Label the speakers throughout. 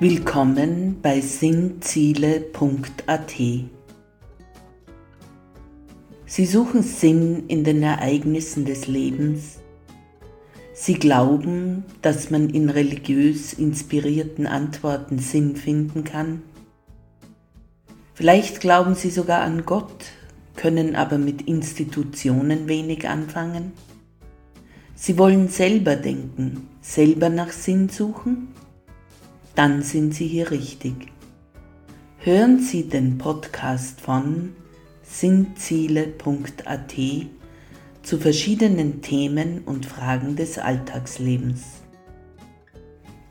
Speaker 1: Willkommen bei sinnziele.at. Sie suchen Sinn in den Ereignissen des Lebens. Sie glauben, dass man in religiös inspirierten Antworten Sinn finden kann. Vielleicht glauben Sie sogar an Gott, können aber mit Institutionen wenig anfangen. Sie wollen selber denken, selber nach Sinn suchen dann sind Sie hier richtig. Hören Sie den Podcast von sinnziele.at zu verschiedenen Themen und Fragen des Alltagslebens.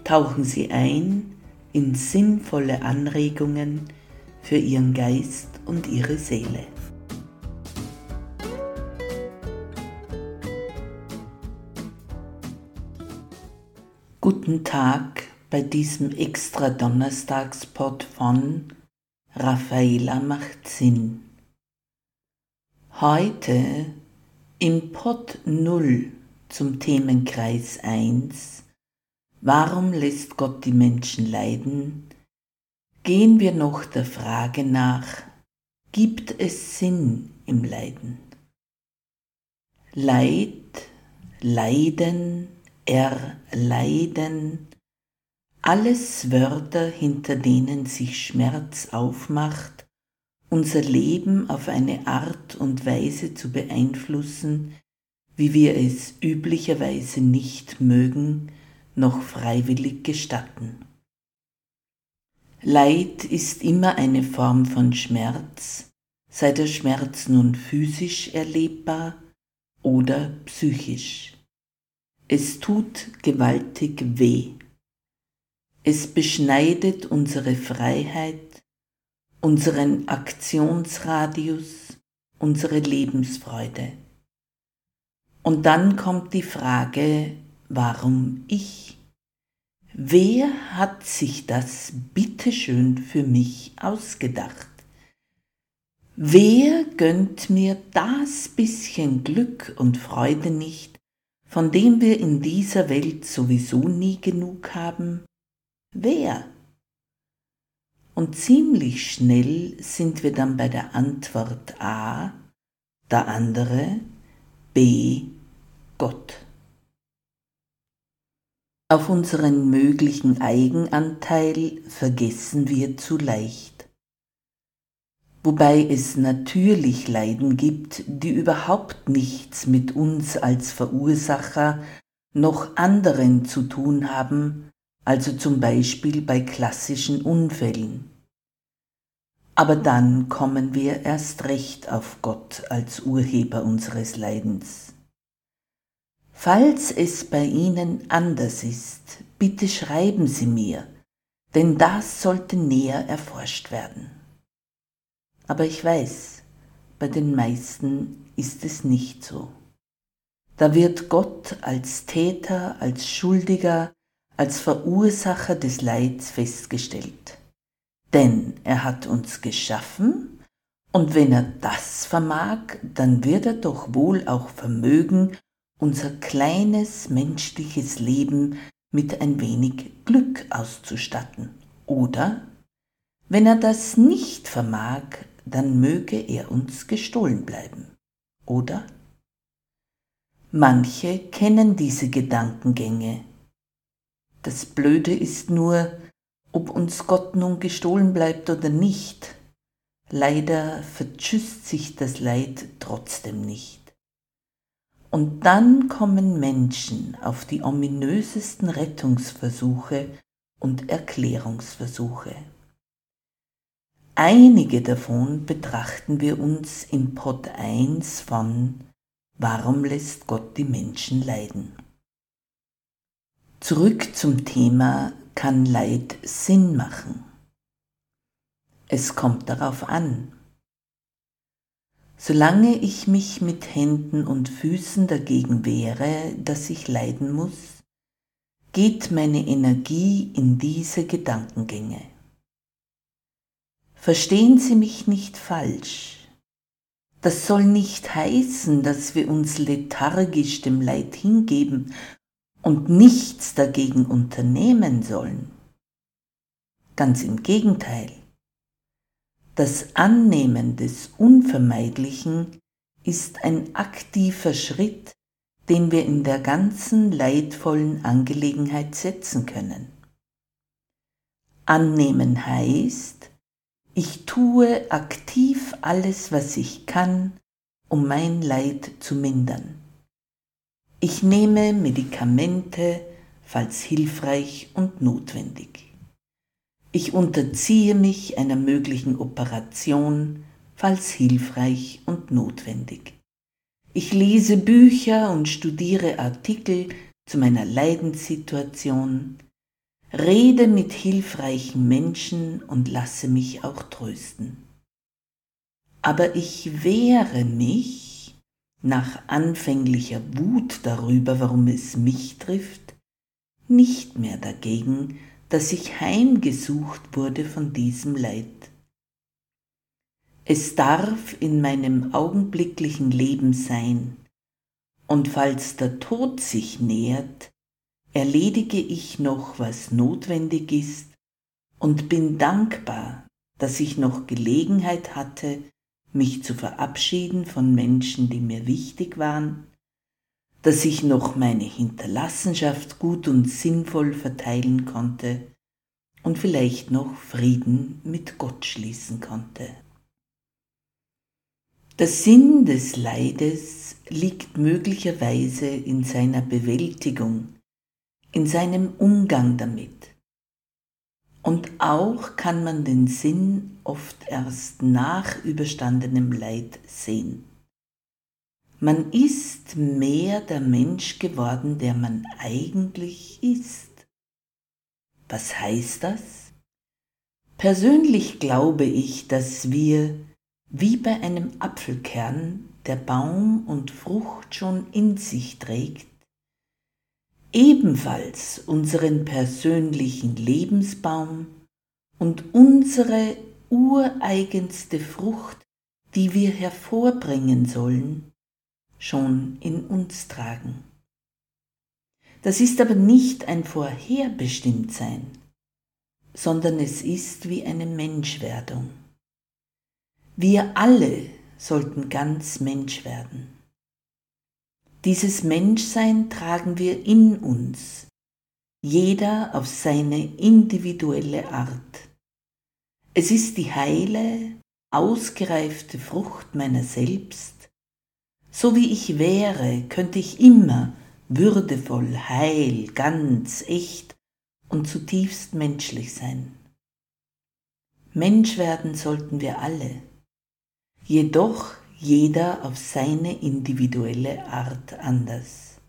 Speaker 1: Tauchen Sie ein in sinnvolle Anregungen für Ihren Geist und Ihre Seele. Guten Tag bei diesem extra Donnerstagspot von Raffaela macht Sinn. Heute im Pod 0 zum Themenkreis 1 Warum lässt Gott die Menschen leiden? gehen wir noch der Frage nach, gibt es Sinn im Leiden? Leid, Leiden, Erleiden, alles Wörter, hinter denen sich Schmerz aufmacht, unser Leben auf eine Art und Weise zu beeinflussen, wie wir es üblicherweise nicht mögen, noch freiwillig gestatten. Leid ist immer eine Form von Schmerz, sei der Schmerz nun physisch erlebbar oder psychisch. Es tut gewaltig weh. Es beschneidet unsere Freiheit, unseren Aktionsradius, unsere Lebensfreude. Und dann kommt die Frage, warum ich? Wer hat sich das bitteschön für mich ausgedacht? Wer gönnt mir das bisschen Glück und Freude nicht, von dem wir in dieser Welt sowieso nie genug haben? Wer? Und ziemlich schnell sind wir dann bei der Antwort A, der andere B, Gott. Auf unseren möglichen Eigenanteil vergessen wir zu leicht. Wobei es natürlich Leiden gibt, die überhaupt nichts mit uns als Verursacher noch anderen zu tun haben, also zum Beispiel bei klassischen Unfällen. Aber dann kommen wir erst recht auf Gott als Urheber unseres Leidens. Falls es bei Ihnen anders ist, bitte schreiben Sie mir, denn das sollte näher erforscht werden. Aber ich weiß, bei den meisten ist es nicht so. Da wird Gott als Täter, als Schuldiger, als Verursacher des Leids festgestellt. Denn er hat uns geschaffen, und wenn er das vermag, dann wird er doch wohl auch vermögen, unser kleines menschliches Leben mit ein wenig Glück auszustatten. Oder, wenn er das nicht vermag, dann möge er uns gestohlen bleiben. Oder? Manche kennen diese Gedankengänge, das Blöde ist nur, ob uns Gott nun gestohlen bleibt oder nicht. Leider vertschüsst sich das Leid trotzdem nicht. Und dann kommen Menschen auf die ominösesten Rettungsversuche und Erklärungsversuche. Einige davon betrachten wir uns im Pod 1 von Warum lässt Gott die Menschen leiden? Zurück zum Thema, kann Leid Sinn machen? Es kommt darauf an. Solange ich mich mit Händen und Füßen dagegen wehre, dass ich leiden muss, geht meine Energie in diese Gedankengänge. Verstehen Sie mich nicht falsch. Das soll nicht heißen, dass wir uns lethargisch dem Leid hingeben und nichts dagegen unternehmen sollen. Ganz im Gegenteil. Das Annehmen des Unvermeidlichen ist ein aktiver Schritt, den wir in der ganzen leidvollen Angelegenheit setzen können. Annehmen heißt, ich tue aktiv alles, was ich kann, um mein Leid zu mindern. Ich nehme Medikamente, falls hilfreich und notwendig. Ich unterziehe mich einer möglichen Operation, falls hilfreich und notwendig. Ich lese Bücher und studiere Artikel zu meiner Leidenssituation, rede mit hilfreichen Menschen und lasse mich auch trösten. Aber ich wehre mich nach anfänglicher Wut darüber, warum es mich trifft, nicht mehr dagegen, dass ich heimgesucht wurde von diesem Leid. Es darf in meinem augenblicklichen Leben sein, und falls der Tod sich nähert, erledige ich noch, was notwendig ist, und bin dankbar, dass ich noch Gelegenheit hatte, mich zu verabschieden von Menschen, die mir wichtig waren, dass ich noch meine Hinterlassenschaft gut und sinnvoll verteilen konnte und vielleicht noch Frieden mit Gott schließen konnte. Der Sinn des Leides liegt möglicherweise in seiner Bewältigung in seinem Umgang damit. Und auch kann man den Sinn oft erst nach überstandenem Leid sehen. Man ist mehr der Mensch geworden, der man eigentlich ist. Was heißt das? Persönlich glaube ich, dass wir, wie bei einem Apfelkern, der Baum und Frucht schon in sich trägt, ebenfalls unseren persönlichen Lebensbaum und unsere ureigenste Frucht, die wir hervorbringen sollen, schon in uns tragen. Das ist aber nicht ein Vorherbestimmtsein, sondern es ist wie eine Menschwerdung. Wir alle sollten ganz Mensch werden. Dieses Menschsein tragen wir in uns, jeder auf seine individuelle Art. Es ist die heile, ausgereifte Frucht meiner selbst. So wie ich wäre, könnte ich immer würdevoll, heil, ganz, echt und zutiefst menschlich sein. Mensch werden sollten wir alle. Jedoch jeder auf seine individuelle Art anders.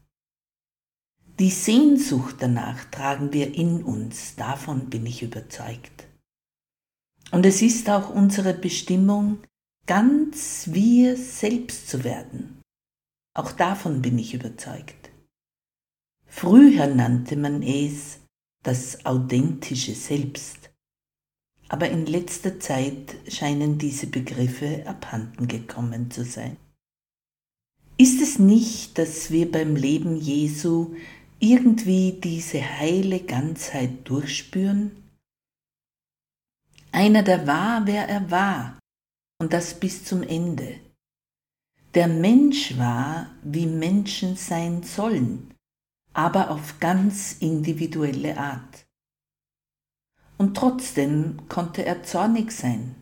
Speaker 1: Die Sehnsucht danach tragen wir in uns, davon bin ich überzeugt. Und es ist auch unsere Bestimmung, ganz wir selbst zu werden. Auch davon bin ich überzeugt. Früher nannte man es das authentische Selbst aber in letzter Zeit scheinen diese Begriffe abhanden gekommen zu sein. Ist es nicht, dass wir beim Leben Jesu irgendwie diese heile Ganzheit durchspüren? Einer, der war, wer er war, und das bis zum Ende. Der Mensch war, wie Menschen sein sollen, aber auf ganz individuelle Art und trotzdem konnte er zornig sein.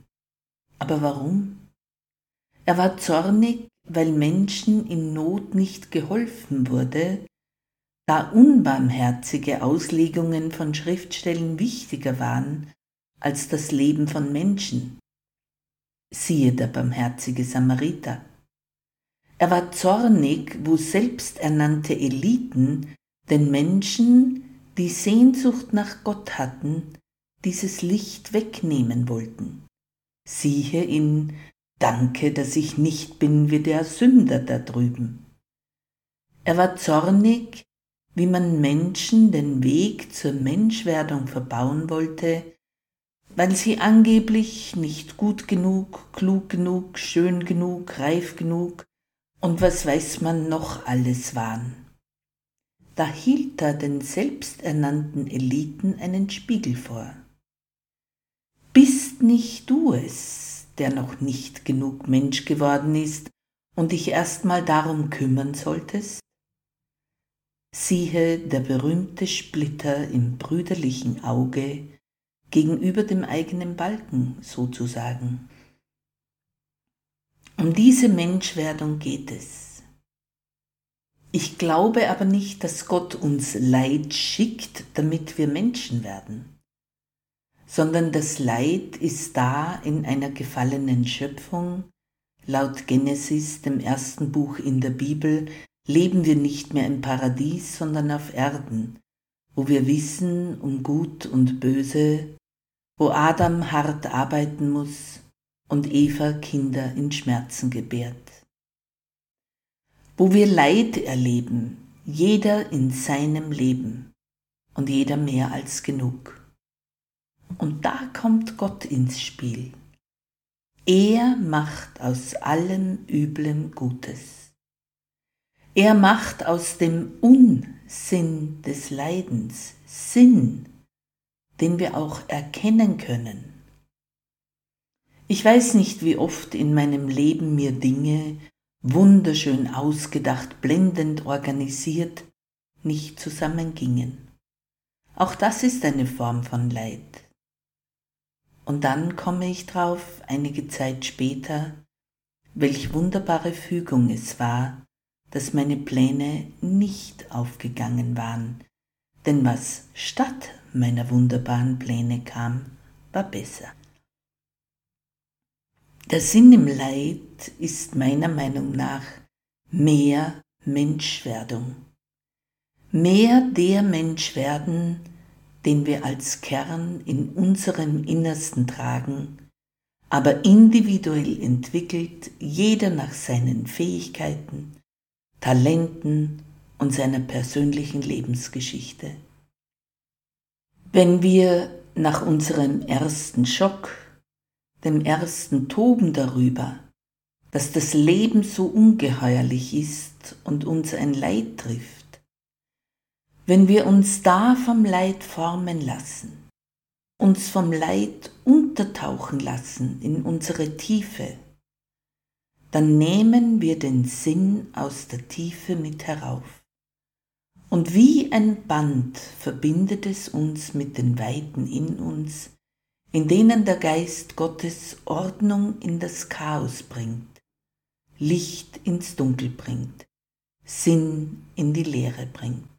Speaker 1: Aber warum? Er war zornig, weil Menschen in Not nicht geholfen wurde, da unbarmherzige Auslegungen von Schriftstellen wichtiger waren als das Leben von Menschen. Siehe der barmherzige Samariter. Er war zornig, wo selbsternannte Eliten den Menschen, die Sehnsucht nach Gott hatten, dieses Licht wegnehmen wollten. Siehe in Danke, dass ich nicht bin wie der Sünder da drüben. Er war zornig, wie man Menschen den Weg zur Menschwerdung verbauen wollte, weil sie angeblich nicht gut genug, klug genug, schön genug, reif genug und was weiß man noch alles waren. Da hielt er den selbsternannten Eliten einen Spiegel vor. Bist nicht du es, der noch nicht genug Mensch geworden ist und dich erstmal darum kümmern solltest? Siehe der berühmte Splitter im brüderlichen Auge gegenüber dem eigenen Balken sozusagen. Um diese Menschwerdung geht es. Ich glaube aber nicht, dass Gott uns Leid schickt, damit wir Menschen werden, sondern das Leid ist da in einer gefallenen Schöpfung. Laut Genesis, dem ersten Buch in der Bibel, leben wir nicht mehr im Paradies, sondern auf Erden, wo wir wissen um Gut und Böse, wo Adam hart arbeiten muss und Eva Kinder in Schmerzen gebärt. Wo wir Leid erleben, jeder in seinem Leben und jeder mehr als genug. Und da kommt Gott ins Spiel. Er macht aus allem Üblen Gutes. Er macht aus dem Unsinn des Leidens Sinn, den wir auch erkennen können. Ich weiß nicht, wie oft in meinem Leben mir Dinge, wunderschön ausgedacht, blendend organisiert, nicht zusammengingen. Auch das ist eine Form von Leid. Und dann komme ich drauf, einige Zeit später, welch wunderbare Fügung es war, dass meine Pläne nicht aufgegangen waren, denn was statt meiner wunderbaren Pläne kam, war besser. Der Sinn im Leid ist meiner Meinung nach mehr Menschwerdung, mehr der Mensch werden, den wir als Kern in unserem Innersten tragen, aber individuell entwickelt, jeder nach seinen Fähigkeiten, Talenten und seiner persönlichen Lebensgeschichte. Wenn wir nach unserem ersten Schock, dem ersten Toben darüber, dass das Leben so ungeheuerlich ist und uns ein Leid trifft, wenn wir uns da vom Leid formen lassen, uns vom Leid untertauchen lassen in unsere Tiefe, dann nehmen wir den Sinn aus der Tiefe mit herauf. Und wie ein Band verbindet es uns mit den Weiten in uns, in denen der Geist Gottes Ordnung in das Chaos bringt, Licht ins Dunkel bringt, Sinn in die Leere bringt.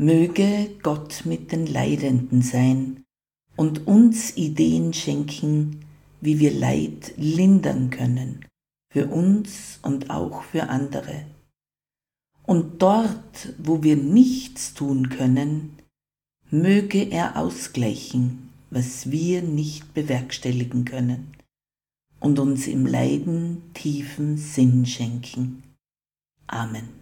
Speaker 1: Möge Gott mit den Leidenden sein und uns Ideen schenken, wie wir Leid lindern können für uns und auch für andere. Und dort, wo wir nichts tun können, möge er ausgleichen, was wir nicht bewerkstelligen können, und uns im Leiden tiefen Sinn schenken. Amen.